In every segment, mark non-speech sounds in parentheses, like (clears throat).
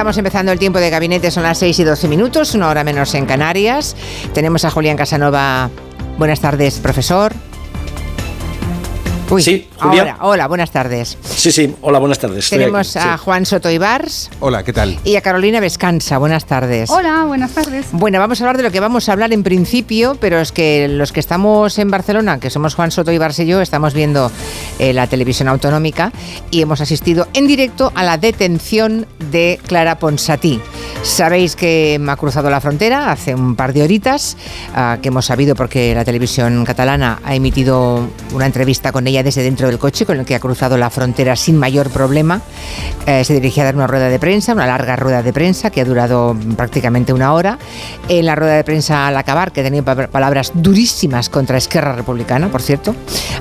Estamos empezando el tiempo de gabinete, son las 6 y 12 minutos, una hora menos en Canarias. Tenemos a Julián Casanova. Buenas tardes, profesor. Sí, Julia. hola, buenas tardes. Sí, sí, hola, buenas tardes. Tenemos a Juan Soto Ibars. Hola, ¿qué tal? Y a Carolina Vescansa, buenas tardes. Hola, buenas tardes. Bueno, vamos a hablar de lo que vamos a hablar en principio, pero es que los que estamos en Barcelona, que somos Juan Soto Ibars y yo, estamos viendo eh, la televisión autonómica y hemos asistido en directo a la detención de Clara Ponsatí. Sabéis que me ha cruzado la frontera hace un par de horitas, ah, que hemos sabido porque la televisión catalana ha emitido una entrevista con ella desde dentro del coche con el que ha cruzado la frontera sin mayor problema. Eh, se dirigía a dar una rueda de prensa, una larga rueda de prensa que ha durado prácticamente una hora. En la rueda de prensa al acabar, que tenido palabras durísimas contra Esquerra Republicana, por cierto,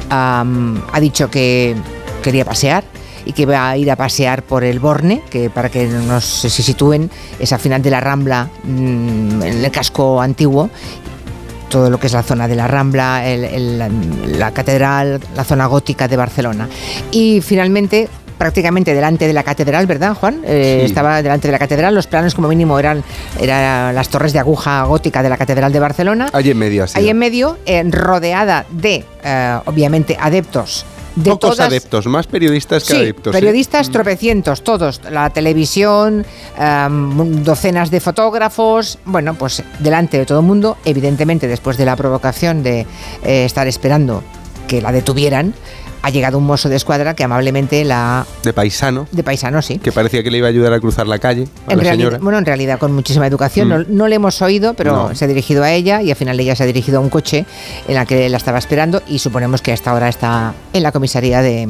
ha dicho que quería pasear y que va a ir a pasear por el Borne, que para que nos se sitúen es al final de la Rambla, mm, en el casco antiguo, todo lo que es la zona de la Rambla, la catedral, la zona gótica de Barcelona. Y finalmente prácticamente delante de la catedral, ¿verdad, Juan? Eh, estaba delante de la catedral. Los planos, como mínimo, eran, eran las torres de aguja gótica de la catedral de Barcelona. Ahí en medio, así. Ahí en medio, eh, rodeada de, eh, obviamente, adeptos de Pocos adeptos, más periodistas que adeptos. Periodistas tropecientos, todos. La televisión, docenas de fotógrafos. Bueno, pues delante de todo el mundo, evidentemente después de la provocación de eh, estar esperando que la detuvieran, ha llegado un mozo de escuadra que amablemente la... De paisano. De paisano, sí. Que parecía que le iba a ayudar a cruzar la calle. A la señora. Bueno, en realidad con muchísima educación. Mm. No, le hemos oído, pero se ha dirigido a ella y al final ella se ha dirigido a un coche en la que la estaba esperando y suponemos que hasta ahora está en la comisaría de,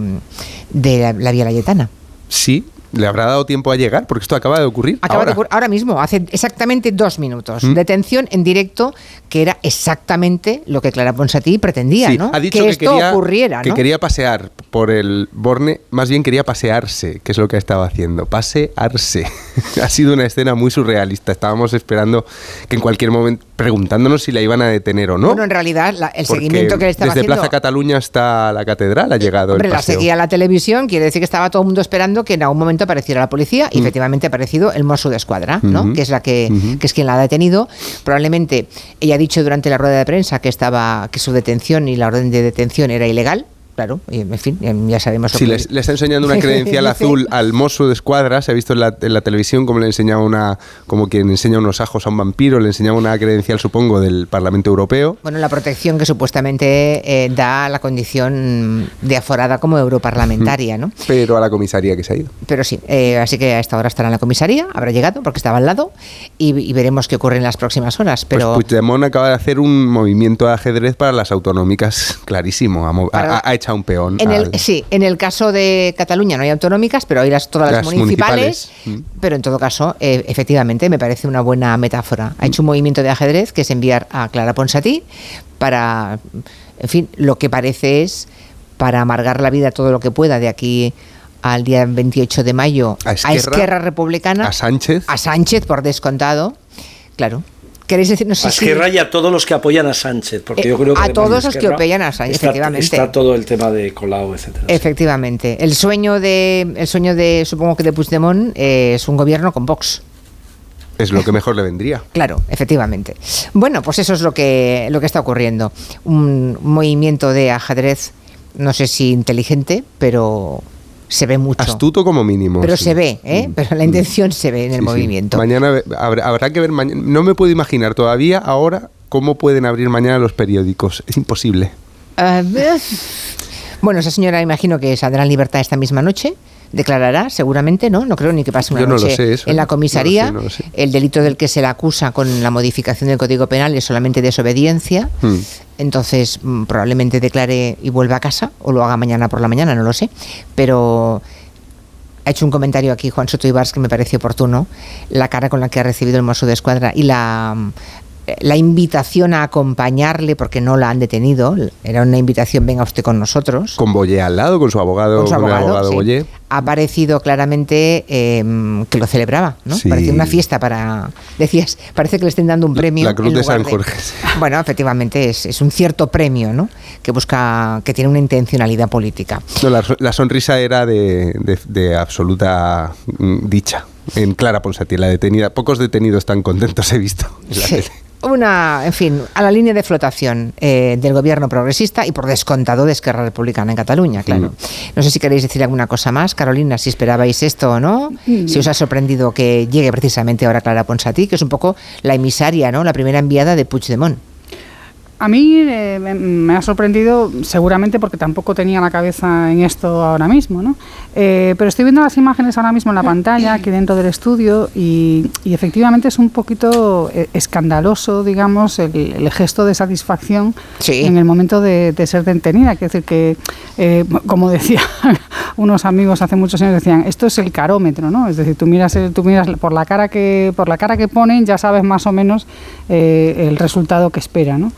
de la, la Vía Layetana. Sí, ¿Le habrá dado tiempo a llegar? Porque esto acaba de ocurrir. Acaba ahora. de ocurrir ahora mismo, hace exactamente dos minutos. ¿Mm? Detención en directo, que era exactamente lo que Clara Ponsatí pretendía, ¿no? Ha dicho que, esto quería, ocurriera. Que quería pasear por el Borne, más bien quería pasearse, que es lo que estaba haciendo. Pasearse. (laughs) ha sido una escena muy surrealista. Estábamos esperando que en cualquier momento, preguntándonos si la iban a detener o no. Bueno, en realidad, el seguimiento que le estaba desde Plaza Cataluña hasta la catedral ha llegado. Hombre, la seguía la televisión, quiere decir que estaba todo el mundo esperando que en algún momento apareciera la policía y mm. efectivamente ha aparecido el mozo de escuadra, ¿no? Que es la que, que, es quien la ha detenido. Probablemente ella ha dicho durante la rueda de prensa que estaba que su detención y la orden de detención era ilegal claro, en fin, ya sabemos. Si le está enseñando una (laughs) credencial azul al mozo de escuadra, se ha visto en la, televisión como le enseñaba una, como quien enseña unos ajos a un vampiro, le enseñaba una credencial, supongo, del Parlamento Europeo. Bueno, la protección que supuestamente eh, da la condición de aforada como europarlamentaria, ¿no? Pero a la comisaría que se ha ido. Pero sí, eh, así que a esta hora estará en la comisaría, habrá llegado porque estaba al lado y, veremos qué ocurre en las próximas horas. Pero pues Puigdemont acaba de hacer un movimiento de ajedrez para las autonómicas clarísimo, ha, hecho un peón. En el, Sí, en el caso de Cataluña no hay autonómicas, pero hay las, todas las, municipales. Mm. Pero en todo caso, eh, efectivamente, me parece una buena metáfora. Ha hecho un movimiento de ajedrez que es enviar a Clara Ponsatí para, en fin, lo que parece es para amargar la vida todo lo que pueda de aquí al día 28 de mayo a Esquerra Republicana. A Sánchez. A Sánchez, por descontado. Claro. ¿Queréis decir? No sé a Esquerra y a todos los que apoyan a Sánchez, porque eh, yo creo que a todos los que apoyan a Sánchez, está, efectivamente. Está todo el tema de Colau, etcétera. Efectivamente. El sueño de, el sueño de, supongo que de Puigdemont eh, es un gobierno con Vox. Es lo que mejor le vendría. Claro, efectivamente. Bueno, pues eso es lo que, lo que está ocurriendo. Un movimiento de ajedrez, no sé si inteligente, pero se ve mucho. Astuto como mínimo. Pero se ve, ¿eh? Mm. Pero la intención se ve en el movimiento. Mañana habrá, que ver, mañana, no me puedo imaginar todavía ahora cómo pueden abrir mañana los periódicos. Es imposible. Bueno, esa señora imagino que saldrá en libertad esta misma noche declarará, seguramente, ¿no? No creo ni que pase una noche en la comisaría. El delito del que se le acusa con la modificación del Código Penal es solamente desobediencia. Hmm. Entonces, mm, probablemente declare y vuelva a casa, o lo haga mañana por la mañana, no lo sé. Pero ha hecho un comentario aquí Juan Soto Ibars que me parece oportuno, la cara con la que ha recibido el mozo de escuadra y la la invitación a acompañarle, porque no la han detenido, era una invitación, venga usted con nosotros. Con Boyé al lado, con su abogado, con abogado, Boyé. Ha parecido claramente em, que lo celebraba, ¿no? Parecía una fiesta para... Decías, parece que le estén dando un premio. La Cruz de San Jorge. (laughs) bueno, efectivamente, es, un cierto premio, ¿no? Que busca, que tiene una intencionalidad política. la, sonrisa era de absoluta mm, dicha en Clara Ponsati, la detenida. Pocos detenidos tan contentos he visto en la tele una, en fin, a la línea de flotación eh, del gobierno progresista y por descontado de Esquerra Republicana en Cataluña, claro. No sé si queréis decir alguna cosa más, Carolina, si esperabais esto o no, si os ha sorprendido que llegue precisamente ahora Clara Ponsatí, que es un poco la emisaria, ¿no? La primera enviada de Puigdemont. A mí eh, me ha sorprendido seguramente porque tampoco tenía la cabeza en esto ahora mismo, ¿no? Eh, pero estoy viendo las imágenes ahora mismo en la pantalla, aquí dentro del estudio, y, efectivamente es un poquito eh, escandaloso, digamos, el, gesto de satisfacción en el momento de, ser detenida. Quiero decir que, como decía (laughs) unos amigos hace muchos años, decían, esto es el carómetro, ¿no? Es decir, tú miras, tú miras por la cara que por la cara que ponen, ya sabes más o menos el resultado que espera, ¿no?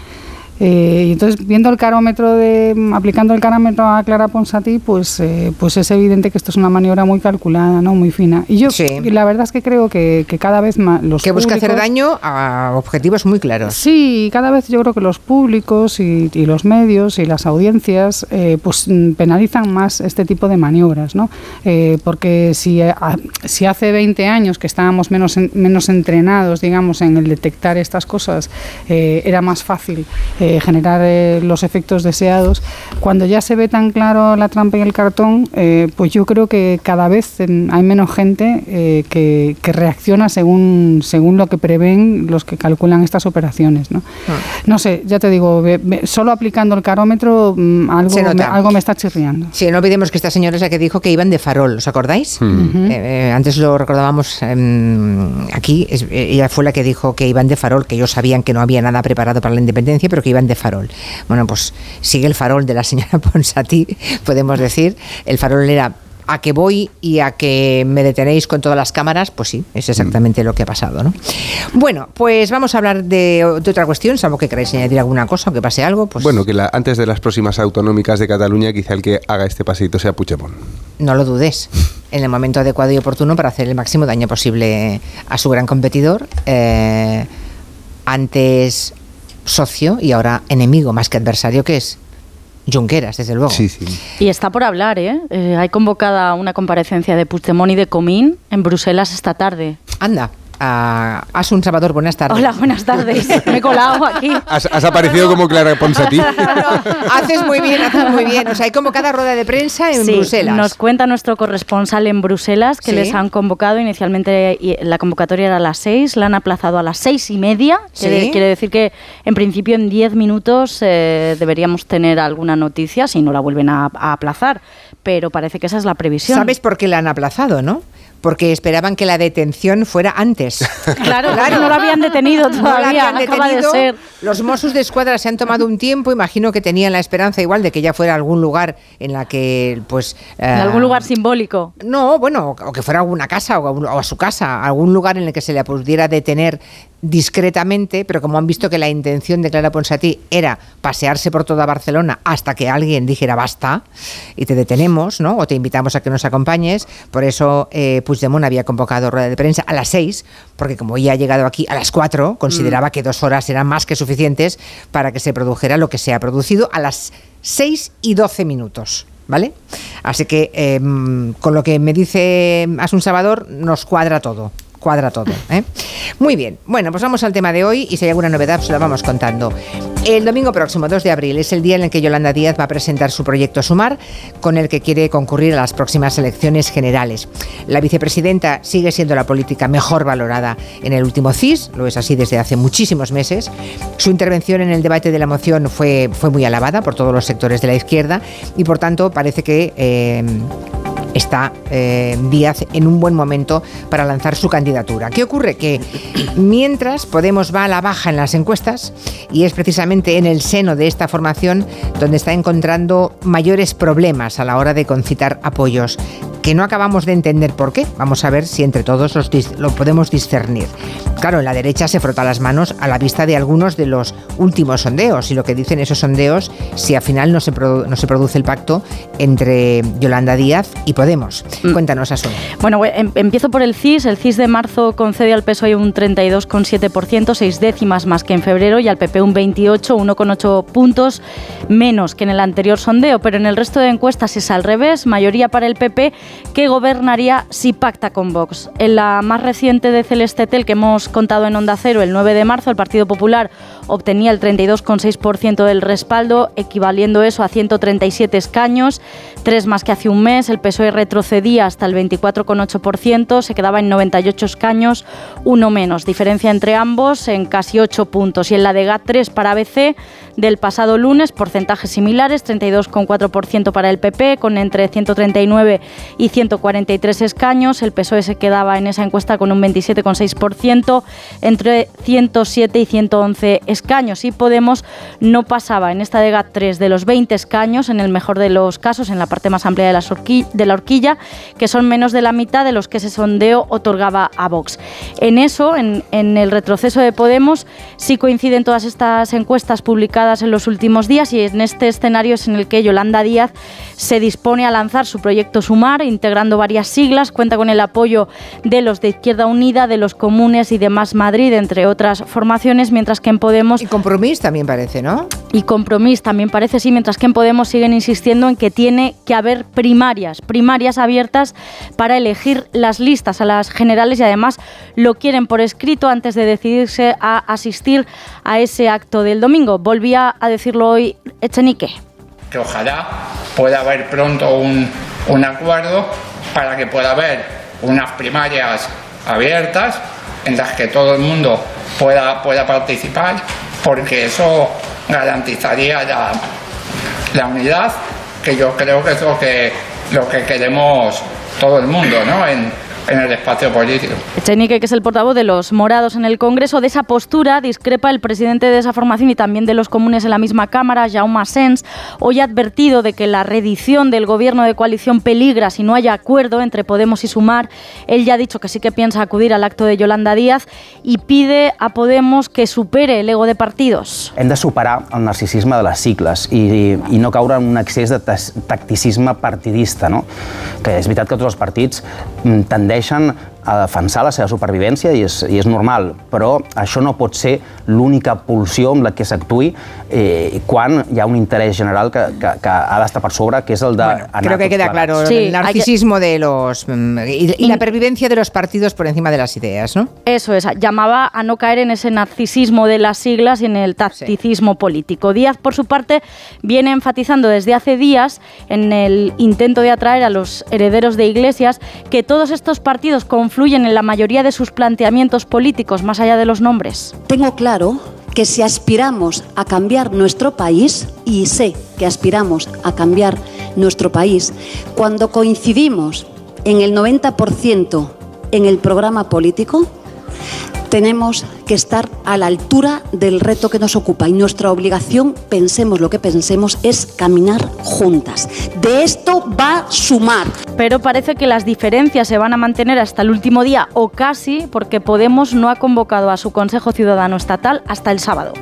Eh, y entonces, viendo el carómetro, de, aplicando el carómetro a Clara Ponsatí, pues, eh, pues es evidente que esto es una maniobra muy calculada, ¿no? muy fina. Y yo la verdad es que creo que, cada vez más los Que busca hacer daño a objetivos muy claros. Sí, cada vez yo creo que los públicos y, los medios y las audiencias eh, pues penalizan más este tipo de maniobras, ¿no? porque si, si hace 20 años que estábamos menos, menos entrenados, digamos, en el detectar estas cosas, era más fácil generar eh, los efectos deseados. Cuando ya se ve tan claro la trampa y el cartón, eh, pues yo creo que cada vez hay menos gente eh, que, reacciona según, según lo que prevén los que calculan estas operaciones. No, ah. no sé, ya te digo, solo aplicando el carómetro mm, algo, me, algo me está chirriando. Sí, no olvidemos que esta señora es la que dijo que iban de farol, ¿os acordáis? Hmm. antes lo recordábamos em, aquí, ella fue la que dijo que iban de farol, que ellos sabían que no había nada preparado para la independencia, pero que iban de farol. Bueno, pues sigue el farol de la señora (laughs) Ponsatí, podemos decir. El farol era a que voy y a que me detenéis con todas las cámaras, pues sí, es exactamente lo que ha pasado, ¿no? Bueno, pues vamos a hablar de, otra cuestión, salvo que queráis añadir alguna cosa o que pase algo. Pues... Bueno, que antes de las próximas autonómicas de Cataluña, quizá el que haga este paseito sea Puigdemont. No lo dudes. En el momento adecuado y oportuno para hacer el máximo daño posible a su gran competidor. Eh, antes socio y ahora enemigo más que adversario, que es Junqueras, desde luego. Sí, sí. Y está por hablar, ¿eh? ¿eh? Hay convocada una comparecencia de Puigdemont y de Comín en Bruselas esta tarde. Anda a Asun Salvador. Buenas tardes. Hola, buenas tardes. Me he colado aquí. ¿Has, aparecido como Clara Ponsatí? (laughs) haces muy bien, haces muy bien. O sea, hay como cada rueda de prensa en Bruselas. Nos cuenta nuestro corresponsal en Bruselas que les han convocado. Inicialmente la convocatoria era a las seis, la han aplazado a las seis y media. Quiere, quiere decir que en principio en diez minutos eh, deberíamos tener alguna noticia si no la vuelven a, a aplazar. Pero parece que esa es la previsión. ¿Sabes por qué la han aplazado, no? Porque esperaban que la detención fuera antes. (laughs) Claro, claro. no la habían detenido todavía, de ser. Los Mossos de Escuadra se han tomado un tiempo, imagino que tenían la esperanza igual de que ya fuera algún lugar en la que, pues... en algún eh, lugar simbólico. No, bueno, o que fuera alguna casa o a, su casa, algún lugar en el que se le pudiera detener discretamente, pero como han visto que la intención de Clara Ponsatí era pasearse por toda Barcelona hasta que alguien dijera basta y te detenemos, ¿no? O te invitamos a que nos acompañes. Por eso eh, Puigdemont había convocado rueda de prensa a las seis, porque como ya ha llegado aquí a las cuatro, consideraba mm. que dos horas eran más que suficientes para que se produjera lo que se ha producido a las seis y doce minutos. ¿Vale? Así que em, con lo que me dice Asun Salvador nos cuadra todo cuadra todo. ¿eh? Muy bien, bueno, pues vamos al tema de hoy y si hay alguna novedad, se la vamos contando. El domingo próximo, 2 de abril, es el día en el que Yolanda Díaz va a presentar su proyecto Sumar, con el que quiere concurrir a las próximas elecciones generales. La vicepresidenta sigue siendo la política mejor valorada en el último CIS, lo es así desde hace muchísimos meses. Su intervención en el debate de la moción fue, fue muy alabada por todos los sectores de la izquierda y, por tanto, parece que... Eh, está eh, Díaz en un buen momento para lanzar su candidatura. ¿Qué ocurre? Que mientras Podemos va a la baja en las encuestas y es precisamente en el seno de esta formación donde está encontrando mayores problemas a la hora de concitar apoyos que no acabamos de entender por qué. Vamos a ver si entre todos los lo podemos discernir. Claro, en la derecha se frota las manos a la vista de algunos de los últimos sondeos y lo que dicen esos sondeos si al final no se, no se produce el pacto entre Yolanda Díaz y Podemos. Mm. Cuéntanos, Asun. Bueno, em, empiezo por el CIS. El CIS de marzo concede al PSOE un 32,7%, seis décimas más que en febrero, y al PP un 28, 1,8 puntos menos que en el anterior sondeo. Pero en el resto de encuestas es al revés, mayoría para el PP que gobernaría si pacta con Vox. En la más reciente de Celestetel que hemos contado en Onda Cero el 9 de marzo, el Partido Popular obtenía el 32,6% del respaldo, equivaliendo eso a 137 escaños, tres más que hace un mes. El PSOE retrocedía hasta el 24,8%, se quedaba en 98 escaños, uno menos. Diferencia entre ambos en casi 8 puntos. Y en la de GAT3 para ABC del pasado lunes, porcentajes similares, 32,4% para el PP, con entre 139 y 143 escaños. El PSOE se quedaba en esa encuesta con un 27,6%, entre 107 y 111 escaños. Y Podemos no pasaba en esta de GAT3 de los 20 escaños, en el mejor de los casos, en la parte más amplia de la, de la horquilla, que son menos de la mitad de los que ese sondeo otorgaba a Vox. En eso, en, en el retroceso de Podemos, sí coinciden todas estas encuestas publicadas en los últimos días y en este escenario es en el que Yolanda Díaz se dispone a lanzar su proyecto Sumar, integrando varias siglas, cuenta con el apoyo de los de Izquierda Unida, de los comunes y de Más Madrid, entre otras formaciones, mientras que en Podemos... Y Compromís también parece, ¿no? Y Compromís también parece, sí, mientras que en Podemos siguen insistiendo en que tiene haber primarias, primarias abiertas para elegir las listas a las generales y además lo quieren por escrito antes de decidirse a asistir a ese acto del domingo. Volvía a decirlo hoy Echenique que ojalá pueda haber pronto un, acuerdo para que pueda haber unas primarias abiertas en las que todo el mundo pueda, pueda participar, porque eso garantizaría la unidad, que yo creo que es lo que, lo que queremos todo el mundo, ¿no? En, en el espacio político. Echenique, que es el portavoz de los morados en el Congreso, de esa postura discrepa el presidente de esa formación y también de los comunes en la misma Cámara, Jaume Sens, hoy ha advertido de que la reedición del gobierno de coalición peligra si no haya acuerdo entre Podemos y Sumar. Él ya ha dicho que sí que piensa acudir al acto de Yolanda Díaz y pide a Podemos que supere el ego de partidos. Hem de superar el narcisisme de les sigles i, i no caure en un excés de tacticisme partidista, no? que és veritat que tots els partits mm, tendeixen tendeixen a defensar la seva supervivència i és, i és normal, però això no pot ser l'única pulsió amb la que s'actui eh, quan hi ha un interès general que, que, que ha d'estar per sobre, que és el de... Bueno, creo que queda claro sí, el narcisismo que... de los mm, y, y la pervivencia de los partidos por encima de las ideas, ¿no? Eso es, llamaba a no caer en ese narcisismo de las siglas y en el tacticismo sí. político. Díaz, por su parte, viene enfatizando desde hace días en el intento de atraer a los herederos de Iglesias que todos estos partidos con influyen en la mayoría de sus planteamientos políticos, más allá de los nombres? Tengo claro que si aspiramos a cambiar nuestro país, y sé que aspiramos a cambiar nuestro país, cuando coincidimos en el 90% en el programa político, tenemos que estar a la altura del reto que nos ocupa y nuestra obligación, pensemos lo que pensemos, es caminar juntas. De esto va a sumar. Pero parece que las diferencias se van a mantener hasta el último día o casi porque Podemos no ha convocado a su Consejo Ciudadano Estatal hasta el sábado.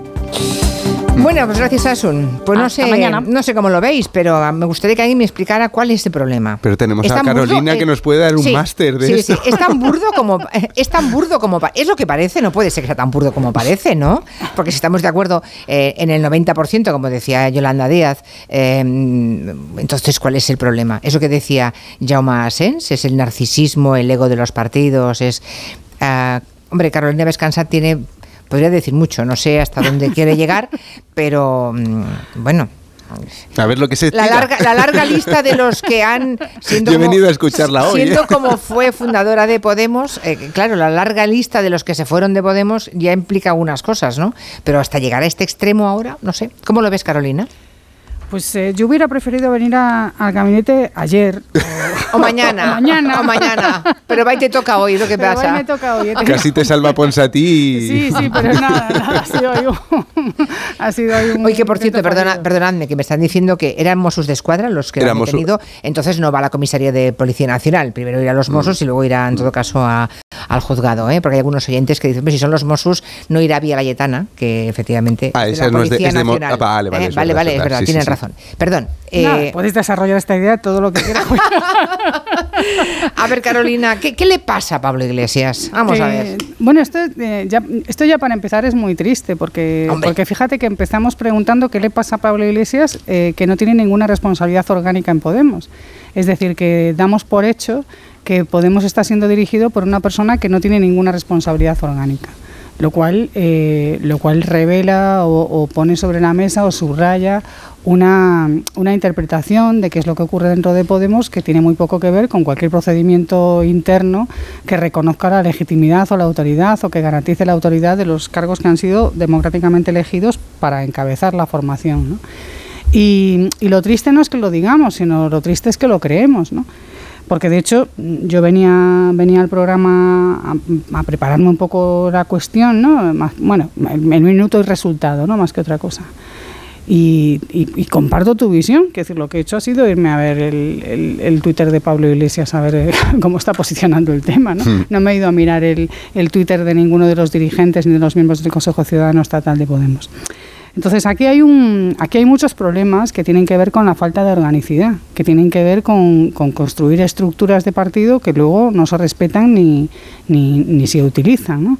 Bueno, pues gracias Asun. Pues no sé, no sé cómo lo veis, pero me gustaría que alguien me explicara cuál es el problema. Pero tenemos a Carolina que nos puede dar un máster de sí, Sí, (laughs) es tan burdo como es tan burdo como es lo que parece, no puede ser que sea tan burdo como parece, ¿no? Porque si estamos de acuerdo eh, en el 90%, como decía Yolanda Díaz, eh, entonces ¿cuál es el problema? Eso que decía Jaume Asens, es el narcisismo, el ego de los partidos, es uh, hombre, Carolina Vescansa tiene podría decir mucho, no sé hasta dónde quiere llegar, (laughs) pero mm, bueno, a ver lo que se la larga, la larga lista de los que han siendo (laughs) Yo he venido a escucharla hoy. Siendo ¿eh? como (laughs) fue fundadora de Podemos, eh, claro, la larga lista de los que se fueron de Podemos ya implica algunas cosas, ¿no? Pero hasta llegar a este extremo ahora, no sé. ¿Cómo lo ves, Carolina? Pues eh, yo hubiera preferido venir al gabinete ayer. O, mañana. o mañana. O mañana. Pero va y te toca hoy, lo que pero pasa. me toca hoy. Casi te salva Ponsatí. Sí, sí, pero nada, nada, ha sido hoy un... ha sido hoy un Oye, que por cierto, perdona, perdonadme, que me están diciendo que eran Mossos de Escuadra los que han detenido, entonces no va a la comisaría de Policía Nacional. Primero irá a los mm. Mossos y luego irá, en todo caso, a, al juzgado, ¿eh? porque hay algunos oyentes que dicen, pues si son los Mossos, no irá vía Layetana, que efectivamente ah, es la Policía Nacional. Ah, vale, vale, ¿eh? vale, vale, es verdad, tienen razón. Perdón. Eh, podéis desarrollar esta idea todo lo que quieras. (laughs) a ver, Carolina, ¿qué, le pasa a Pablo Iglesias? Vamos a ver. Bueno, esto, eh, ya, esto ya para empezar es muy triste, porque, porque fíjate que empezamos preguntando qué le pasa a Pablo Iglesias, eh, que no tiene ninguna responsabilidad orgánica en Podemos. Es decir, que damos por hecho que Podemos está siendo dirigido por una persona que no tiene ninguna responsabilidad orgánica lo cual, eh, lo cual revela o, pone sobre la mesa o subraya una, una, interpretación de qué es lo que ocurre dentro de Podemos que tiene muy poco que ver con cualquier procedimiento interno que reconozca la legitimidad o la autoridad o que garantice la autoridad de los cargos que han sido democráticamente elegidos para encabezar la formación. Y, y, lo triste no es que lo digamos, sino lo triste es que lo creemos. ¿no? porque de hecho yo venía, venía al programa a, prepararme un poco la cuestión, ¿no? bueno, el, minuto y resultado, ¿no? Más que otra cosa. Y, comparto tu visión, que decir, lo que he hecho ha sido irme a ver el, Twitter de Pablo Iglesias, a ver eh, (laughs) cómo está posicionando el tema. ¿no? Hmm. no me he ido a mirar el, el Twitter de ninguno de los dirigentes ni de los miembros del Consejo Ciudadano Estatal de Podemos. Entonces aquí hay, aquí hay muchos problemas que tienen que ver con la falta de organicidad, que tienen que ver con, construir estructuras de partido que luego no se respetan ni, ni, se utilizan.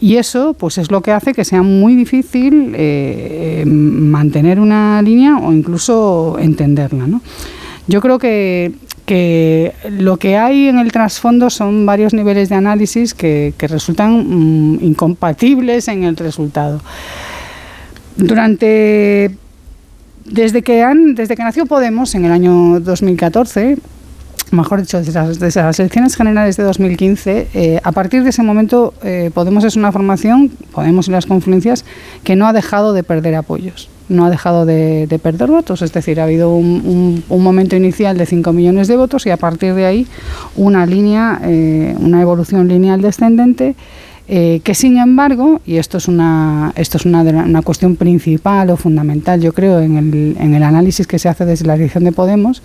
Y eso pues es lo que hace que sea muy difícil eh, mantener una línea o incluso entenderla. Yo creo que, que lo que hay en el trasfondo son varios niveles de análisis que, resultan mm, incompatibles en el resultado. Durante desde que han desde que nació Podemos en el año 2014 mejor dicho, desde las, elecciones generales de 2015, eh, a partir de ese momento eh, Podemos es una formación, Podemos y las confluencias, que no ha dejado de perder apoyos, no ha dejado de, perder votos, es decir, ha habido un, momento inicial de 5 millones de votos y a partir de ahí una línea, eh, una evolución lineal descendente eh, que sin embargo, y esto es una, esto es una, una cuestión principal o fundamental, yo creo, en el, en el análisis que se hace desde la dirección de Podemos,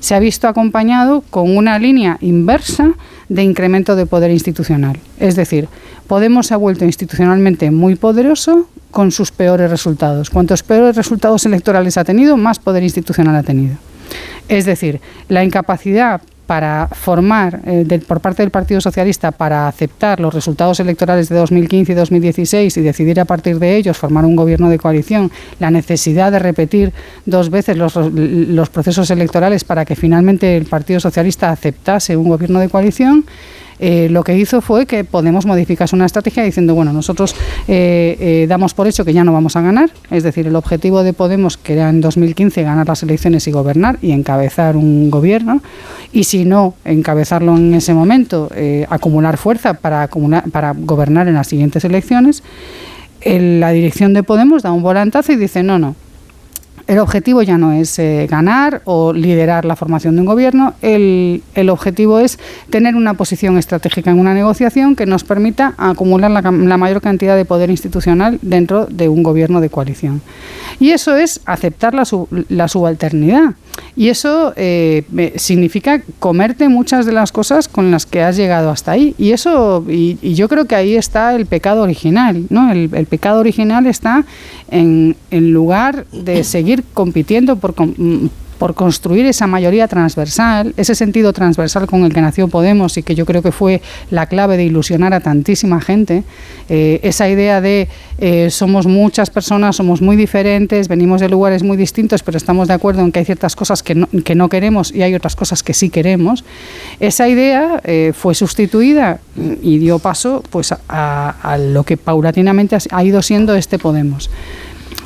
se ha visto acompañado con una línea inversa de incremento de poder institucional. Es decir, Podemos se ha vuelto institucionalmente muy poderoso con sus peores resultados. Cuantos peores resultados electorales ha tenido, más poder institucional ha tenido. Es decir, la incapacidad para formar eh, por parte del Partido Socialista para aceptar los resultados electorales de 2015 y 2016 y decidir a partir de ellos formar un gobierno de coalición, la necesidad de repetir dos veces los, los procesos electorales para que finalmente el Partido Socialista aceptase un gobierno de coalición, eh, lo que hizo fue que Podemos modificarse una estrategia diciendo, bueno, nosotros eh, eh, damos por hecho que ya no vamos a ganar, es decir, el objetivo de Podemos, que era en 2015 ganar las elecciones y gobernar y encabezar un gobierno, y si no encabezarlo en ese momento, acumular fuerza para, para gobernar en las siguientes elecciones, la dirección de Podemos da un volantazo y dice, no, no, el objetivo ya no es eh, ganar o liderar la formación de un gobierno, el, el, objetivo es tener una posición estratégica en una negociación que nos permita acumular la, la, mayor cantidad de poder institucional dentro de un gobierno de coalición. Y eso es aceptar la, la subalternidad. Y eso eh, significa comerte muchas de las cosas con las que has llegado hasta ahí. Y eso, y, yo creo que ahí está el pecado original, ¿no? El, pecado original está en, en lugar de seguir compitiendo por, por construir esa mayoría transversal, ese sentido transversal con el que nació Podemos y que yo creo que fue la clave de ilusionar a tantísima gente, eh, esa idea de eh, somos muchas personas, somos muy diferentes, venimos de lugares muy distintos, pero estamos de acuerdo en que hay ciertas cosas que no, que no queremos y hay otras cosas que sí queremos, esa idea eh, fue sustituida y dio paso pues, a, a lo que paulatinamente ha ido siendo este Podemos.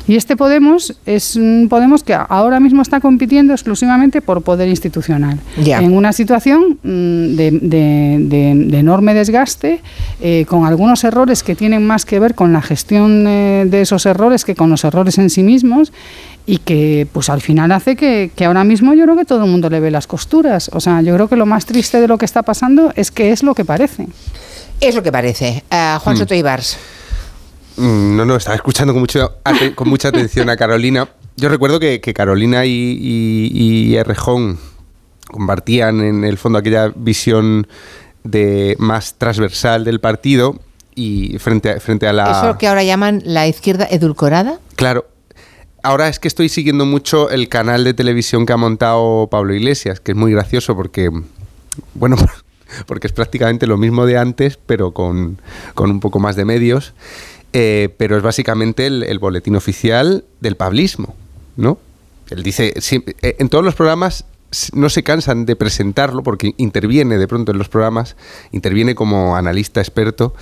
Y este Podemos es un Podemos que ahora mismo está compitiendo exclusivamente por poder institucional. En una situación mm, de, enorme desgaste, eh, con algunos errores que tienen más que ver con la gestión eh, de esos errores que con los errores en sí mismos y que pues al final hace que, ahora mismo yo creo que todo el mundo le ve las costuras. O sea, yo creo que lo más triste de lo que está pasando es que es lo que parece. Es lo que parece. Uh, Juan mm. Soto Ibars. Mm, no, no, estaba escuchando con, mucho, con mucha atención a Carolina. Yo recuerdo que, Carolina y, y, Errejón compartían en el fondo aquella visión de más transversal del partido y frente a, frente a la... ¿Eso que ahora llaman la izquierda edulcorada? Claro. ahora es que estoy siguiendo mucho el canal de televisión que ha montado Pablo Iglesias, que es muy gracioso porque, bueno, (laughs) porque es prácticamente lo mismo de antes, pero con, un poco más de medios. Eh, pero es básicamente el, boletín oficial del pablismo, ¿no? Él dice, eh, en todos los programas no se cansan de presentarlo porque interviene de pronto en los programas, interviene como analista experto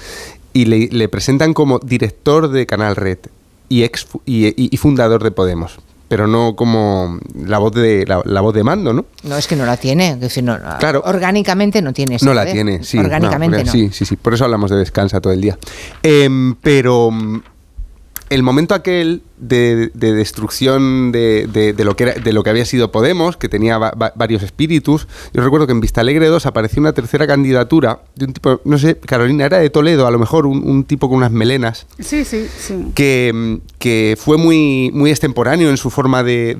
y le, presentan como director de Canal Red y, ex, y, fundador de Podemos pero no como la voz de la, voz de mando, ¿no? No es que no la tiene, claro, orgánicamente no tiene. no la tiene, sí, orgánicamente no, Sí, sí, sí. Por eso hablamos de descansa todo el día. Em, pero el momento aquel de, destrucción de, lo que era, de lo que había sido Podemos, que tenía varios espíritus, yo recuerdo que en Vista Alegre 2 apareció una tercera candidatura de un tipo, no sé, Carolina, era de Toledo, a lo mejor un, tipo con unas melenas. Sí, sí, sí. Que, que fue muy, muy extemporáneo en su forma de,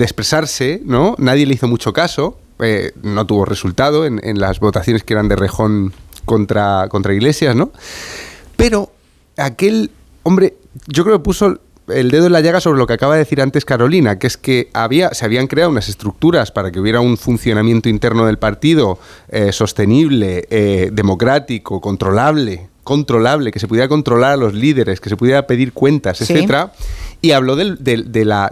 expresarse, ¿no? Nadie le hizo mucho caso, eh, no tuvo resultado en, en, las votaciones que eran de rejón contra, contra Iglesias, ¿no? Pero aquel Hombre, yo creo que puso el dedo en la llaga sobre lo que acaba de decir antes Carolina, que es que había, se habían creado unas estructuras para que hubiera un funcionamiento interno del partido eh, sostenible, eh, democrático, controlable, controlable, que se pudiera controlar a los líderes, que se pudiera pedir cuentas, etcétera, y habló de, la,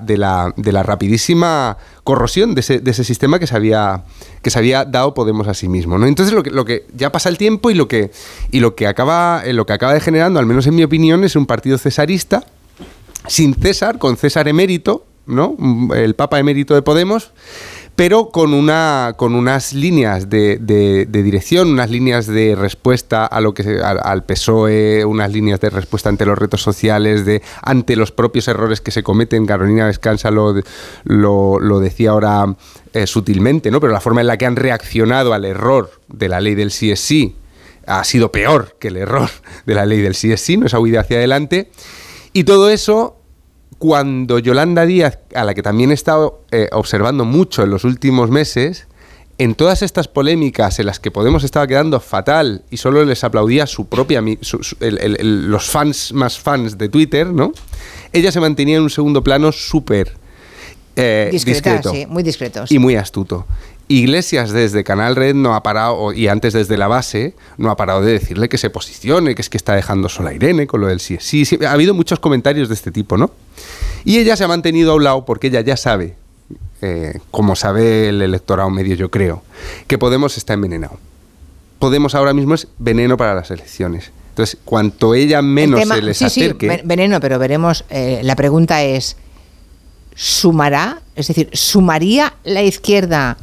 de, la, de, la, rapidísima corrosión de ese, de ese, sistema que se había que se había dado Podemos a sí mismo. ¿no? Entonces lo que, lo que ya pasa el tiempo y lo que y lo que acaba eh, lo que acaba degenerando, al menos en mi opinión, es un partido cesarista sin César, con César emérito, ¿no? El Papa emérito de Podemos pero con, una, con unas líneas de, de, dirección, unas líneas de respuesta a lo que al, PSOE, unas líneas de respuesta ante los retos sociales, de ante los propios errores que se cometen. Carolina Descansa lo, lo, decía ahora eh, sutilmente, ¿no? pero la forma en la que han reaccionado al error de la ley del sí es sí ha sido peor que el error de la ley del sí es sí, no esa huida hacia adelante. Y todo eso cuando Yolanda Díaz, a la que también he estado eh, observando mucho en los últimos meses, en todas estas polémicas en las que Podemos estaba quedando fatal y solo les aplaudía su propia los fans más fans de Twitter, ¿no? Ella se mantenía en un segundo plano súper eh, discreto sí, muy discreto. Y muy astuto. Iglesias desde Canal Red no ha parado, y antes desde la base, no ha parado de decirle que se posicione, que es que está dejando sola a Irene con lo del sí, sí, sí. Ha habido muchos comentarios de este tipo, ¿no? Y ella se ha mantenido a un lado porque ella ya sabe, eh, como sabe el electorado medio, yo creo, que Podemos está envenenado. Podemos ahora mismo es veneno para las elecciones. Entonces, cuanto ella menos se les acerque. veneno, pero veremos. Eh, la pregunta es: ¿sumará? Es decir, ¿sumaría la izquierda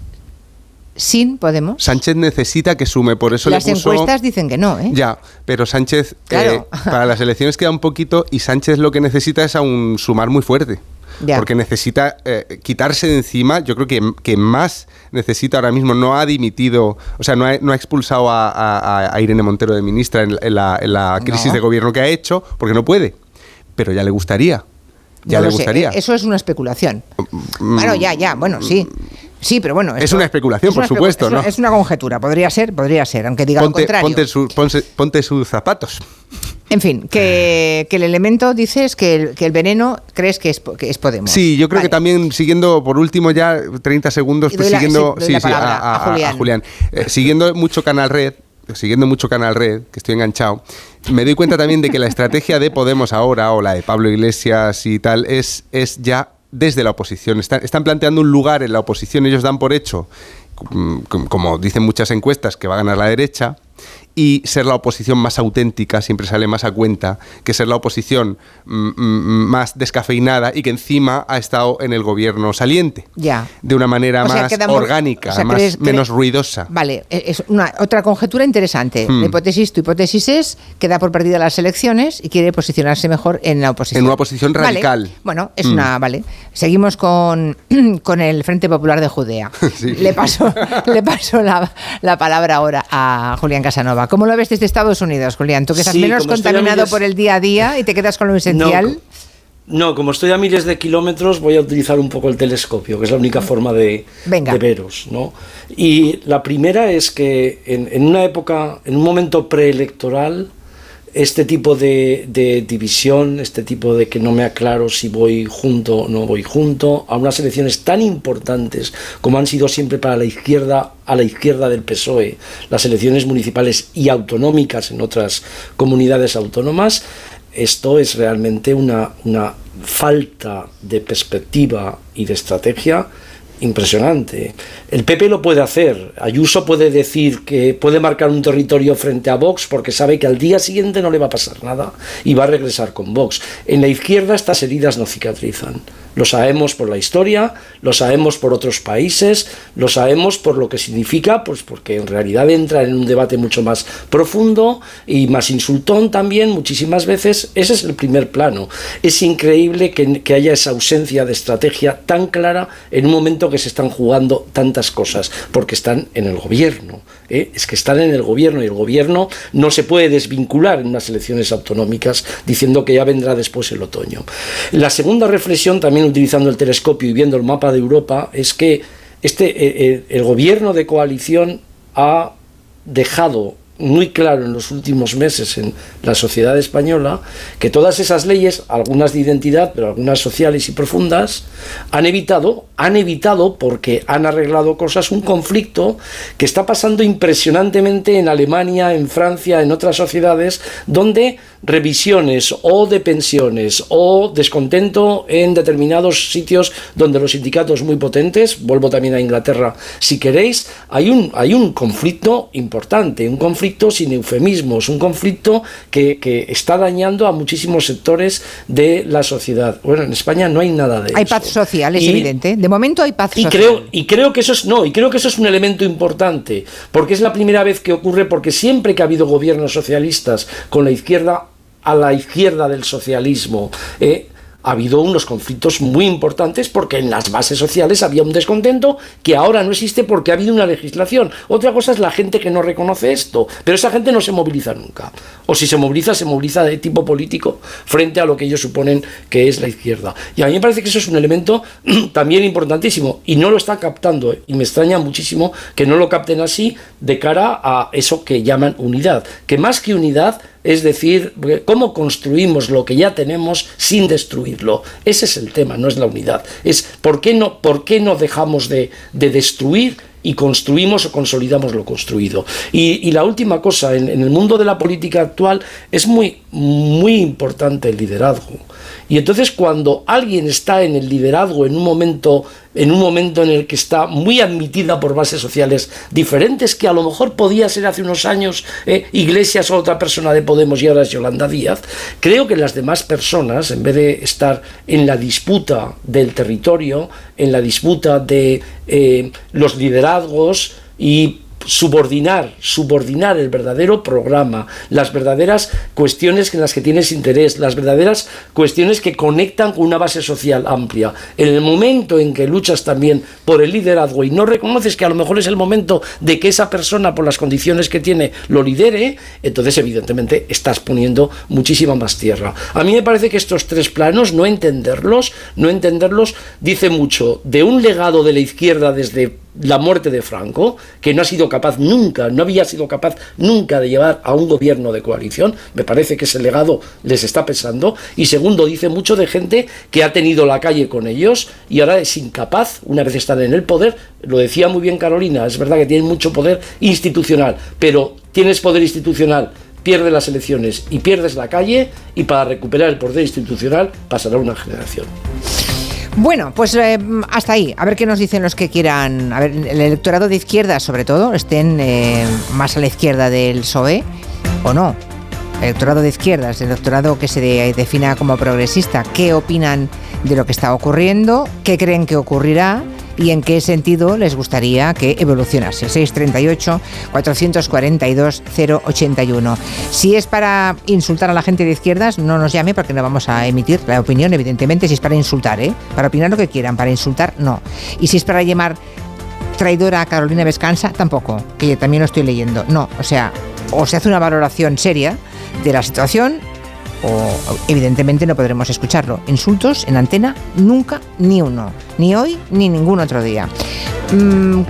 sin Podemos. Sánchez necesita que sume, por eso Las le puso... encuestas dicen que no, ¿eh? Ya, pero Sánchez, eh, (laughs) para las elecciones queda un poquito y Sánchez lo que necesita es aún sumar muy fuerte. Porque necesita eh, quitarse de encima, yo creo que, que, más necesita ahora mismo, no ha dimitido, o sea, no ha, no ha expulsado a, Irene Montero de ministra en, la, crisis de gobierno que ha hecho, porque no puede, pero ya le gustaría. Ya le gustaría. Eso es una especulación. Mm, bueno, ya, ya, bueno, sí. Sí, pero bueno. es una especulación, por supuesto, ¿no? Es una conjetura, podría ser, podría ser, aunque diga lo contrario. Ponte, sus zapatos. En fin, que, el elemento dices que el, que el veneno crees que es, que es Podemos. Sí, yo creo que también siguiendo, por último ya 30 segundos, pues siguiendo a, Julián. Eh, siguiendo mucho Canal Red, siguiendo mucho Canal Red, que estoy enganchado, me doy cuenta también de que la estrategia de Podemos ahora, o la de Pablo Iglesias y tal, es, es ya desde la oposición. Están, están planteando un lugar en la oposición, ellos dan por hecho, como dicen muchas encuestas, que va a ganar la derecha y ser la oposición más auténtica siempre sale más a cuenta que ser la oposición mm, mm, más descafeinada y que encima ha estado en el gobierno saliente. Ya. De una manera más orgánica, más, menos ruidosa. Vale, e, es una otra conjetura interesante. Hmm. La hipótesis, tu hipótesis es que da por perdida las elecciones y quiere posicionarse mejor en la oposición. En una oposición radical. Bueno, es una, hmm. vale. Seguimos con, (clears throat) con el Frente Popular de Judea. (laughs) Le paso, (laughs) le paso la, la palabra ahora a Julián Casanova. ¿Cómo lo ves desde Estados Unidos, Julián? Tú que estás menos contaminado por el día a día y te quedas con lo esencial. No, como estoy a miles de kilómetros, voy a utilizar un poco el telescopio, que es la única forma de, veros. ¿no? Y la primera es que en, una época, en un momento preelectoral, este tipo de, división, este tipo de que no me aclaro si voy junto o no voy junto, a unas elecciones tan importantes como han sido siempre para la izquierda, a la izquierda del PSOE, las elecciones municipales y autonómicas en otras comunidades autónomas, esto es realmente una, falta de perspectiva y de estrategia impresionante. El PP lo puede hacer. Ayuso puede decir que puede marcar un territorio frente a Vox porque sabe que al día siguiente no le va a pasar nada y va a regresar con Vox. En la izquierda estas heridas no cicatrizan. Lo sabemos por la historia, lo sabemos por otros países, lo sabemos por lo que significa, pues porque en realidad entra en un debate mucho más profundo y más insultón también muchísimas veces. Ese es el primer plano. Es increíble que, haya esa ausencia de estrategia tan clara en un momento que se están jugando tantas cosas, porque están en el gobierno. ¿Eh? Es que están en el gobierno y el gobierno no se puede desvincular en unas elecciones autonómicas diciendo que ya vendrá después el otoño. La segunda reflexión también utilizando el telescopio y viendo el mapa de Europa, es que este, eh, eh, el gobierno de coalición ha dejado muy claro en los últimos meses en la sociedad española que todas esas leyes, algunas de identidad, pero algunas sociales y profundas, han evitado, han evitado porque han arreglado cosas, un conflicto que está pasando impresionantemente en Alemania, en Francia, en otras sociedades, donde revisiones o de pensiones o descontento en determinados sitios donde los sindicatos muy potentes, vuelvo también a Inglaterra si queréis, hay un, hay un conflicto importante, un conflicto sin eufemismos, un conflicto que, está dañando a muchísimos sectores de la sociedad. Bueno, en España no hay nada de hay eso. Hay paz social, es evidente. De momento hay paz y social. Creo, y creo que eso es, no, y creo que eso es un elemento importante, porque es la primera vez que ocurre, porque siempre que ha habido gobiernos socialistas con la izquierda a la izquierda del socialismo. Eh, ha habido unos conflictos muy importantes porque en las bases sociales había un descontento que ahora no existe porque ha habido una legislación. Otra cosa es la gente que no reconoce esto, pero esa gente no se moviliza nunca. O si se moviliza, se moviliza de tipo político frente a lo que ellos suponen que es la izquierda. Y a mí me parece que eso es un elemento (clears throat) también importantísimo y no lo está captando. Y me extraña muchísimo que no lo capten así de cara a eso que llaman unidad. Que más que unidad es decir, cómo construimos lo que ya tenemos sin destruirlo. Ese es el tema, no es la unidad. Es por qué no, por qué no dejamos de, destruir y construimos o consolidamos lo construido. Y, la última cosa, en, en, el mundo de la política actual es muy, muy importante el liderazgo. Y entonces cuando alguien está en el liderazgo en un momento en un momento en el que está muy admitida por bases sociales diferentes que a lo mejor podía ser hace unos años eh, Iglesias o otra persona de Podemos y ahora es Yolanda Díaz, creo que las demás personas, en vez de estar en la disputa del territorio, en la disputa de eh, los liderazgos y subordinar, subordinar el verdadero programa, las verdaderas cuestiones en las que tienes interés, las verdaderas cuestiones que conectan con una base social amplia. En el momento en que luchas también por el liderazgo y no reconoces que a lo mejor es el momento de que esa persona, por las condiciones que tiene, lo lidere, entonces evidentemente estás poniendo muchísima más tierra. A mí me parece que estos tres planos, no entenderlos, no entenderlos, dice mucho de un legado de la izquierda desde la muerte de Franco, que no ha sido capaz nunca, no había sido capaz nunca de llevar a un gobierno de coalición, me parece que ese legado les está pesando, y segundo, dice mucho de gente que ha tenido la calle con ellos y ahora es incapaz, una vez están en el poder, lo decía muy bien Carolina, es verdad que tienen mucho poder institucional, pero tienes poder institucional, pierdes las elecciones y pierdes la calle, y para recuperar el poder institucional pasará una generación. Bueno, pues eh, hasta ahí. A ver qué nos dicen los que quieran. A ver, el electorado de izquierda, sobre todo, estén eh, más a la izquierda del PSOE o no. El electorado de izquierdas, el electorado que se defina como progresista, ¿qué opinan de lo que está ocurriendo? ¿Qué creen que ocurrirá? Y en qué sentido les gustaría que evolucionase. 638-442-081. Si es para insultar a la gente de izquierdas, no nos llame porque no vamos a emitir la opinión, evidentemente, si es para insultar, ¿eh? Para opinar lo que quieran, para insultar, no. Y si es para llamar traidora a Carolina Vescansa, tampoco, que yo también lo estoy leyendo. No, o sea, o se hace una valoración seria de la situación o evidentemente no podremos escucharlo. Insultos en antena, nunca, ni uno. Ni hoy, ni ningún otro día. Mm,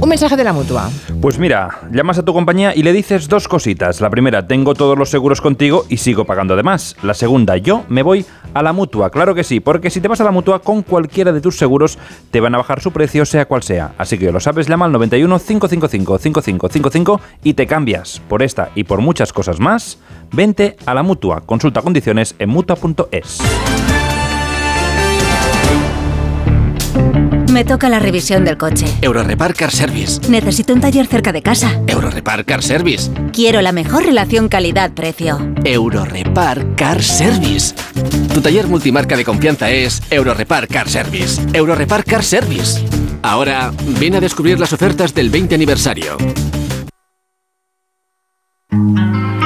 Un mensaje de la mutua. Pues mira, llamas a tu compañía y le dices dos cositas. La primera, tengo todos los seguros contigo y sigo pagando además. La segunda, yo me voy a la mutua. Claro que sí, porque si te vas a la mutua con cualquiera de tus seguros, te van a bajar su precio, sea cual sea. Así que lo sabes, llama al 91 555 5555 y te cambias. Por esta y por muchas cosas más, vente a la mutua. Consulta condiciones en mutua.es. Me toca la revisión del coche. Eurorepar Car Service. Necesito un taller cerca de casa. Eurorepar Car Service. Quiero la mejor relación calidad-precio. Eurorepar Car Service. Tu taller multimarca de confianza es Eurorepar Car Service. Eurorepar Car Service. Ahora, ven a descubrir las ofertas del 20 aniversario.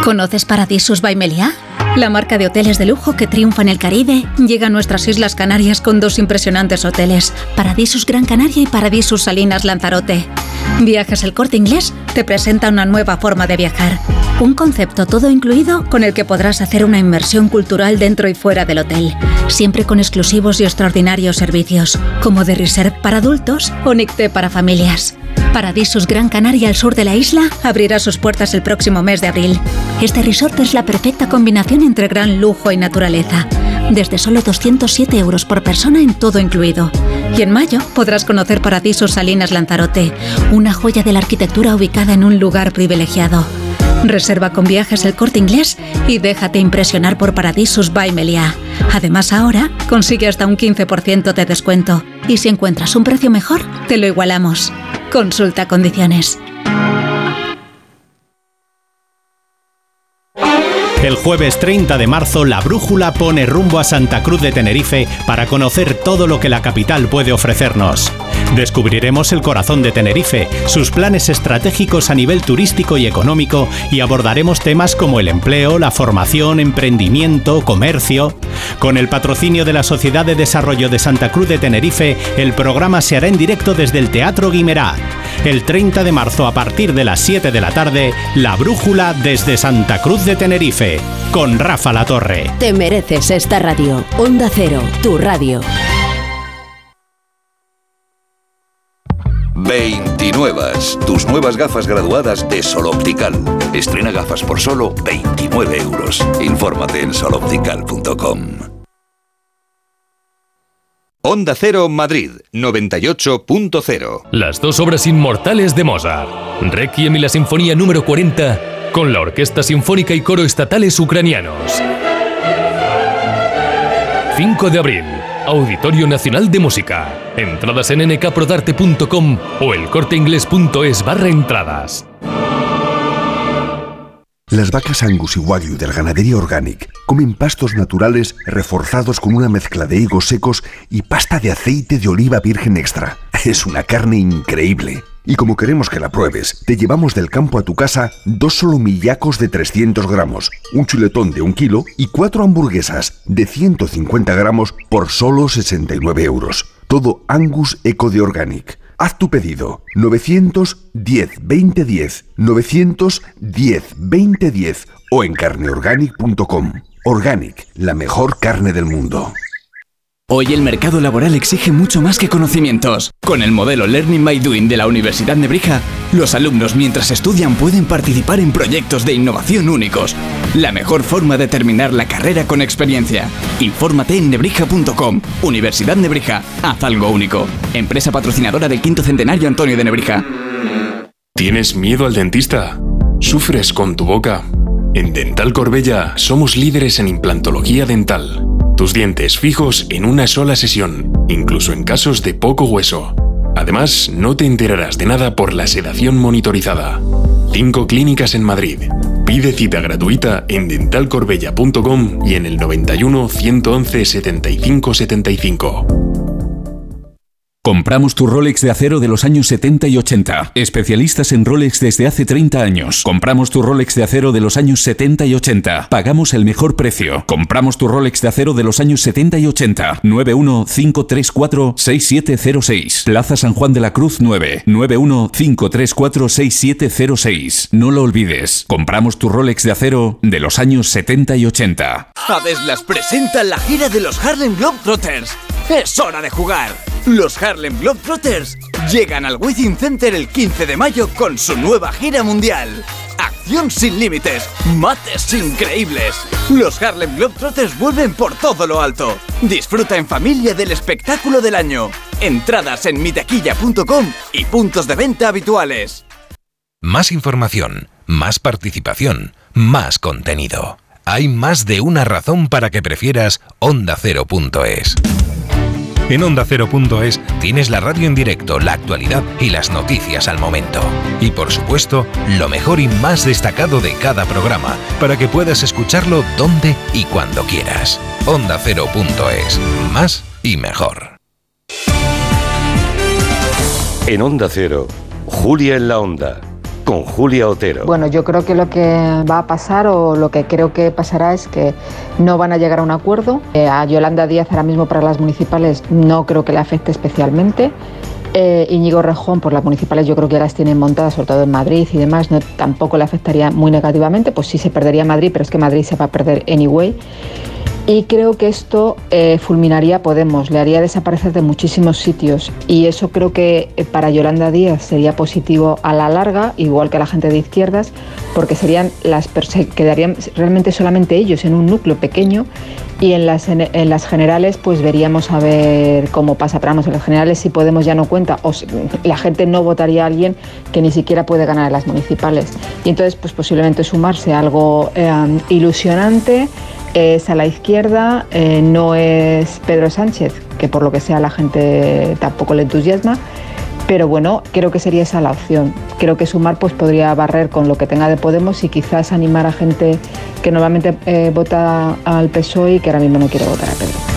¿Conoces Paradisus by Meliá? La marca de hoteles de lujo que triunfa en el Caribe llega a nuestras Islas Canarias con dos impresionantes hoteles, Paradisus Gran Canaria y Paradisus Salinas Lanzarote. Viajes El Corte Inglés te presenta una nueva forma de viajar. Un concepto todo incluido con el que podrás hacer una inmersión cultural dentro y fuera del hotel, siempre con exclusivos y extraordinarios servicios, como de reserve para adultos o Nicté para familias. Paradisus Gran Canaria al sur de la isla abrirá sus puertas el próximo mes de abril. Este resort es la perfecta combinación entre gran lujo y naturaleza. Desde solo 207 euros por persona en todo incluido. Y en mayo podrás conocer Paradisus Salinas Lanzarote, una joya de la arquitectura ubicada en un lugar privilegiado. Reserva con viajes el corte inglés y déjate impresionar por Paradisus by Meliá. Además, ahora consigue hasta un 15% de descuento. Y si encuentras un precio mejor, te lo igualamos. Consulta condiciones. El jueves 30 de marzo, la brújula pone rumbo a Santa Cruz de Tenerife para conocer todo lo que la capital puede ofrecernos. Descubriremos el corazón de Tenerife, sus planes estratégicos a nivel turístico y económico y abordaremos temas como el empleo, la formación, emprendimiento, comercio. Con el patrocinio de la Sociedad de Desarrollo de Santa Cruz de Tenerife, el programa se hará en directo desde el Teatro Guimerá. El 30 de marzo a partir de las 7 de la tarde, La Brújula desde Santa Cruz de Tenerife, con Rafa La Torre. Te mereces esta radio. Onda Cero, tu radio. 29. Tus nuevas gafas graduadas de Sol Optical. Estrena gafas por solo 29 euros. Infórmate en soloptical.com. Onda Cero Madrid 98.0. Las dos obras inmortales de Mozart. Requiem y la Sinfonía número 40 con la Orquesta Sinfónica y Coro Estatales Ucranianos. 5 de abril, Auditorio Nacional de Música. Entradas en nkprodarte.com o elcorteinglés.es barra entradas. Las vacas Angus y Wagyu del Ganadería Organic comen pastos naturales reforzados con una mezcla de higos secos y pasta de aceite de oliva virgen extra. Es una carne increíble. Y como queremos que la pruebes, te llevamos del campo a tu casa dos solomillacos de 300 gramos, un chuletón de un kilo y cuatro hamburguesas de 150 gramos por solo 69 euros. Todo Angus Eco de Organic. Haz tu pedido 910 2010 910 2010 o en carneorganic.com. Organic, la mejor carne del mundo. Hoy el mercado laboral exige mucho más que conocimientos. Con el modelo Learning by Doing de la Universidad Nebrija, los alumnos mientras estudian pueden participar en proyectos de innovación únicos. La mejor forma de terminar la carrera con experiencia. Infórmate en nebrija.com. Universidad Nebrija, haz algo único. Empresa patrocinadora del quinto centenario Antonio de Nebrija. ¿Tienes miedo al dentista? ¿Sufres con tu boca? En Dental Corbella somos líderes en implantología dental tus dientes fijos en una sola sesión, incluso en casos de poco hueso. Además, no te enterarás de nada por la sedación monitorizada. Cinco clínicas en Madrid. Pide cita gratuita en dentalcorbella.com y en el 91 111 75 75. Compramos tu Rolex de acero de los años 70 y 80. Especialistas en Rolex desde hace 30 años. Compramos tu Rolex de acero de los años 70 y 80. Pagamos el mejor precio. Compramos tu Rolex de acero de los años 70 y 80. 915346706. Plaza San Juan de la Cruz 9. 915346706. No lo olvides. Compramos tu Rolex de acero de los años 70 y 80. Adeslas presenta la gira de los Harlem Globetrotters. Es hora de jugar. Los Harlem Globetrotters llegan al Within Center el 15 de mayo con su nueva gira mundial. Acción sin límites, mates increíbles. Los Harlem Globetrotters vuelven por todo lo alto. Disfruta en familia del espectáculo del año. Entradas en mitaquilla.com y puntos de venta habituales. Más información, más participación, más contenido. Hay más de una razón para que prefieras ondacero.es. En Onda Cero.es tienes la radio en directo, la actualidad y las noticias al momento. Y por supuesto, lo mejor y más destacado de cada programa, para que puedas escucharlo donde y cuando quieras. Onda Cero.es. Más y mejor. En Onda Cero, Julia en la Onda con Julia Otero. Bueno, yo creo que lo que va a pasar o lo que creo que pasará es que no van a llegar a un acuerdo. Eh, a Yolanda Díaz ahora mismo para las municipales no creo que le afecte especialmente. Eh, Íñigo Rejón por las municipales yo creo que ya las tienen montadas, sobre todo en Madrid y demás, no, tampoco le afectaría muy negativamente, pues sí se perdería Madrid, pero es que Madrid se va a perder anyway. Y creo que esto eh, fulminaría a Podemos, le haría desaparecer de muchísimos sitios. Y eso creo que eh, para Yolanda Díaz sería positivo a la larga, igual que a la gente de izquierdas, porque serían las quedarían realmente solamente ellos en un núcleo pequeño y en las, en, las generales pues veríamos a ver cómo pasa. Pero vamos, en las generales si Podemos ya no cuenta, o (laughs) la gente no votaría a alguien que ni siquiera puede ganar en las municipales. Y entonces pues posiblemente sumarse a algo eh, ilusionante es a la izquierda, eh, no es Pedro Sánchez, que por lo que sea la gente tampoco le entusiasma, pero bueno, creo que sería esa la opción. Creo que Sumar pues podría barrer con lo que tenga de Podemos y quizás animar a gente que normalmente eh, vota al PSOE y que ahora mismo no quiere votar a Pedro.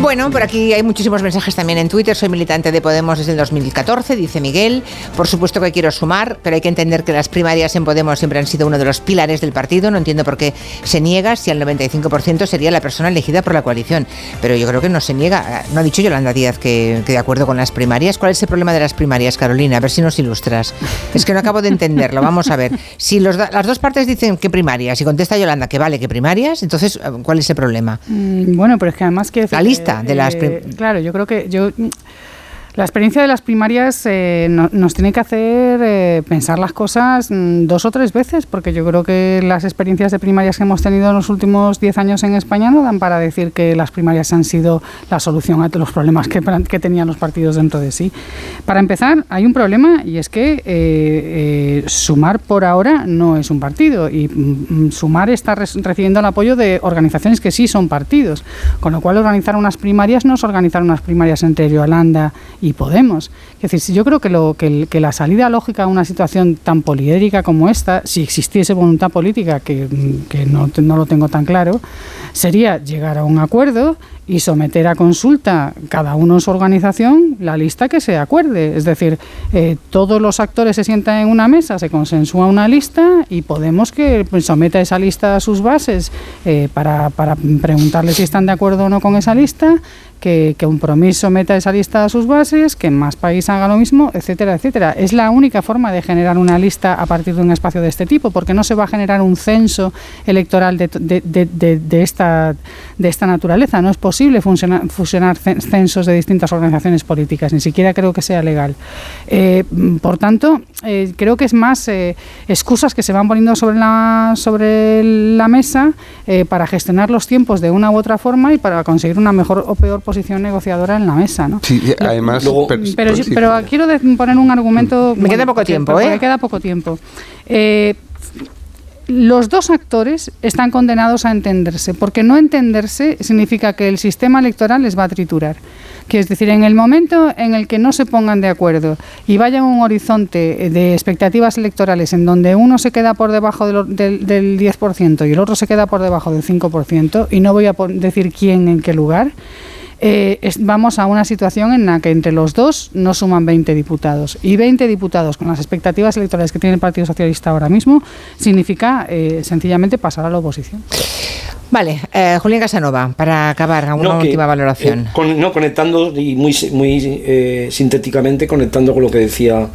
Bueno, por aquí hay muchísimos mensajes también en Twitter. Soy militante de Podemos desde el 2014, dice Miguel. Por supuesto que quiero sumar, pero hay que entender que las primarias en Podemos siempre han sido uno de los pilares del partido. No entiendo por qué se niega si al 95% sería la persona elegida por la coalición. Pero yo creo que no se niega. No ha dicho Yolanda Díaz que, de acuerdo con las primarias. ¿Cuál es el problema de las primarias, Carolina? A ver si nos ilustras. Es que no acabo de entenderlo. Vamos a ver. Si las dos partes dicen que primarias y contesta Yolanda que vale que primarias, entonces, ¿cuál es el problema? Mm, bueno, pero es que además que... La lista Eh, claro, yo creo que yo la experiencia de las primarias eh, nos tiene que hacer eh, pensar las cosas mm, dos o tres veces, porque yo creo que las experiencias de primarias que hemos tenido en los últimos diez años en España no dan para decir que las primarias han sido la solución a los problemas que, tenían los partidos dentro de sí. Para empezar, hay un problema y es que eh, Sumar por ahora no es un partido y mm, mm, Sumar está recibiendo el apoyo de organizaciones que sí son partidos, con lo cual organizar unas primarias no es organizar unas primarias entre Yolanda y Podemos. Es decir, yo creo que, lo, que, la salida lógica a una situación tan poliédrica como esta, si existiese voluntad política, que, no, no lo tengo tan claro, sería llegar a un acuerdo y someter a consulta cada uno en su organización la lista que se acuerde. Es decir, eh, todos los actores se sientan en una mesa, se consensúa una lista y Podemos que someta esa lista a sus bases eh, para, para preguntarles si están de acuerdo o no con esa lista que, un promiso meta esa lista a sus bases, que más país haga lo mismo, etcétera, etcétera. Es la única forma de generar una lista a partir de un espacio de este tipo, porque no se va a generar un censo electoral de, de, de, esta, de esta naturaleza. No es posible fusionar censos de distintas organizaciones políticas, ni siquiera creo que sea legal. Eh, por tanto, eh, creo que es más eh, excusas que se van poniendo sobre la, sobre la mesa para gestionar los tiempos de una u otra forma y para conseguir una mejor o peor posición negociadora en la mesa. ¿no? Sí, además. pero, pero, quiero poner un argumento. Me queda poco tiempo, ¿eh? Me queda poco tiempo. Eh, los dos actores están condenados a entenderse, porque no entenderse significa que el sistema electoral les va a triturar. Que es decir, en el momento en el que no se pongan de acuerdo y vayan a un horizonte de expectativas electorales en donde uno se queda por debajo del, del 10% y el otro se queda por debajo del 5%, y no voy a decir quién en qué lugar, eh, vamos a una situación en la que entre los dos no suman 20 diputados. Y 20 diputados con las expectativas electorales que tiene el Partido Socialista ahora mismo significa eh, sencillamente pasar a la oposición. Vale, eh, Julián Casanova, para acabar, alguna última valoración. Eh, no, conectando y muy, muy eh, sintéticamente, conectando con lo que decía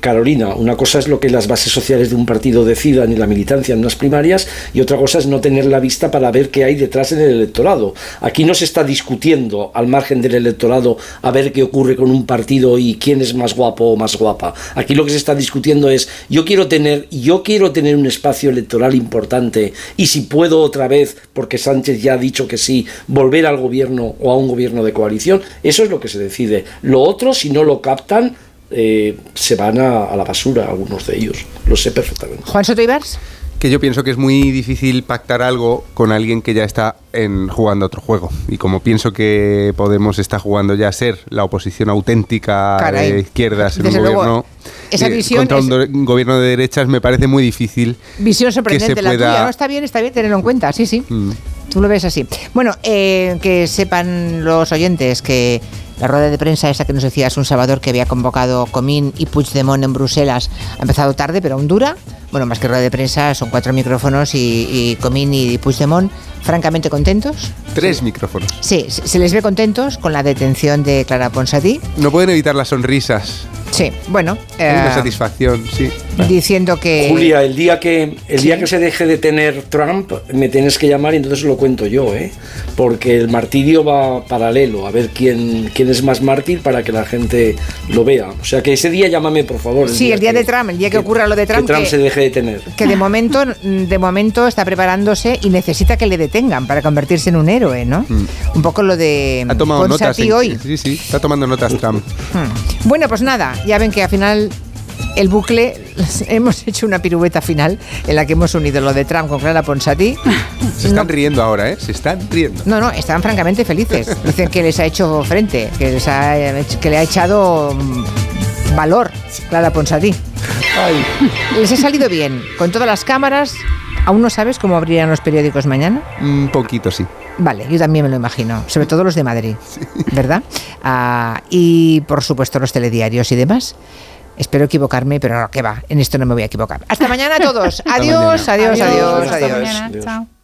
Carolina. Una cosa es lo que las bases sociales de un partido decidan y la militancia en unas primarias, y otra cosa es no tener la vista para ver qué hay detrás en el electorado. Aquí no se está discutiendo al margen del electorado a ver qué ocurre con un partido y quién es más guapo o más guapa. Aquí lo que se está discutiendo es yo quiero tener, yo quiero tener un espacio electoral importante y si puedo otra vez porque Sánchez ya ha dicho que sí, volver al gobierno o a un gobierno de coalición, eso es lo que se decide. Lo otro, si no lo captan, eh, se van a, la basura algunos de ellos. Lo sé perfectamente. Juan Soto Ibars. Que yo pienso que es muy difícil pactar algo con alguien que ya está en, jugando otro juego. Y como pienso que Podemos está jugando ya a ser la oposición auténtica de izquierdas en un gobierno. Esa eh, visión contra un gobierno de derechas me parece muy difícil. Visión sorprendente la tuya. No, está bien, está bien tenerlo en cuenta, sí, sí. Mm. Tú lo ves así. Bueno, eh, que sepan los oyentes que la rueda de prensa esa que nos decías un Salvador que había convocado Comín y Puigdemont en Bruselas ha empezado tarde, pero aún dura. Bueno, más que rueda de prensa, son cuatro micrófonos y, y Comín y Puigdemont francamente contentos. Tres micrófonos. Sí, se les ve contentos con la detención de Clara Ponsatí. No pueden evitar las sonrisas. Sí, bueno. una eh, satisfacción, sí. Diciendo que. Julia, el día que el día que se deje de tener Trump, me tienes que llamar y entonces lo cuento yo, ¿eh? Porque el martirio va paralelo, a ver quién, quién es más mártir para que la gente lo vea. O sea que ese día llámame, por favor. sí, el día de Trump, el día que, ocurra lo de Trump. Que Trump se deje de tener. Que de momento, de momento está preparándose y necesita que le detengan para convertirse en un héroe, ¿no? Mm. Un poco lo de. Ha tomado notas. hoy. Sí, sí, está tomando notas Trump. Hmm. Bueno, pues nada, ya ven que al final el bucle, (laughs) hemos hecho una pirueta final en la que hemos unido lo de Trump con Clara Ponsatí. Se están riendo ahora, ¿eh? Se están riendo. No, no, están francamente felices. Dicen que les ha hecho frente, que, les ha, que le ha echado mm, valor Clara Ponsatí. Les ha salido bien, con todas las cámaras. ¿Aún no sabes cómo abrirían los periódicos mañana? Un poquito, sí. Vale, yo también me lo imagino, sobre todo los de Madrid, ¿verdad? Ah, y por supuesto los telediarios y demás. Espero equivocarme, pero no, que va, en esto no me voy a equivocar. Hasta mañana a todos. adiós, adiós, adiós, adiós, adiós.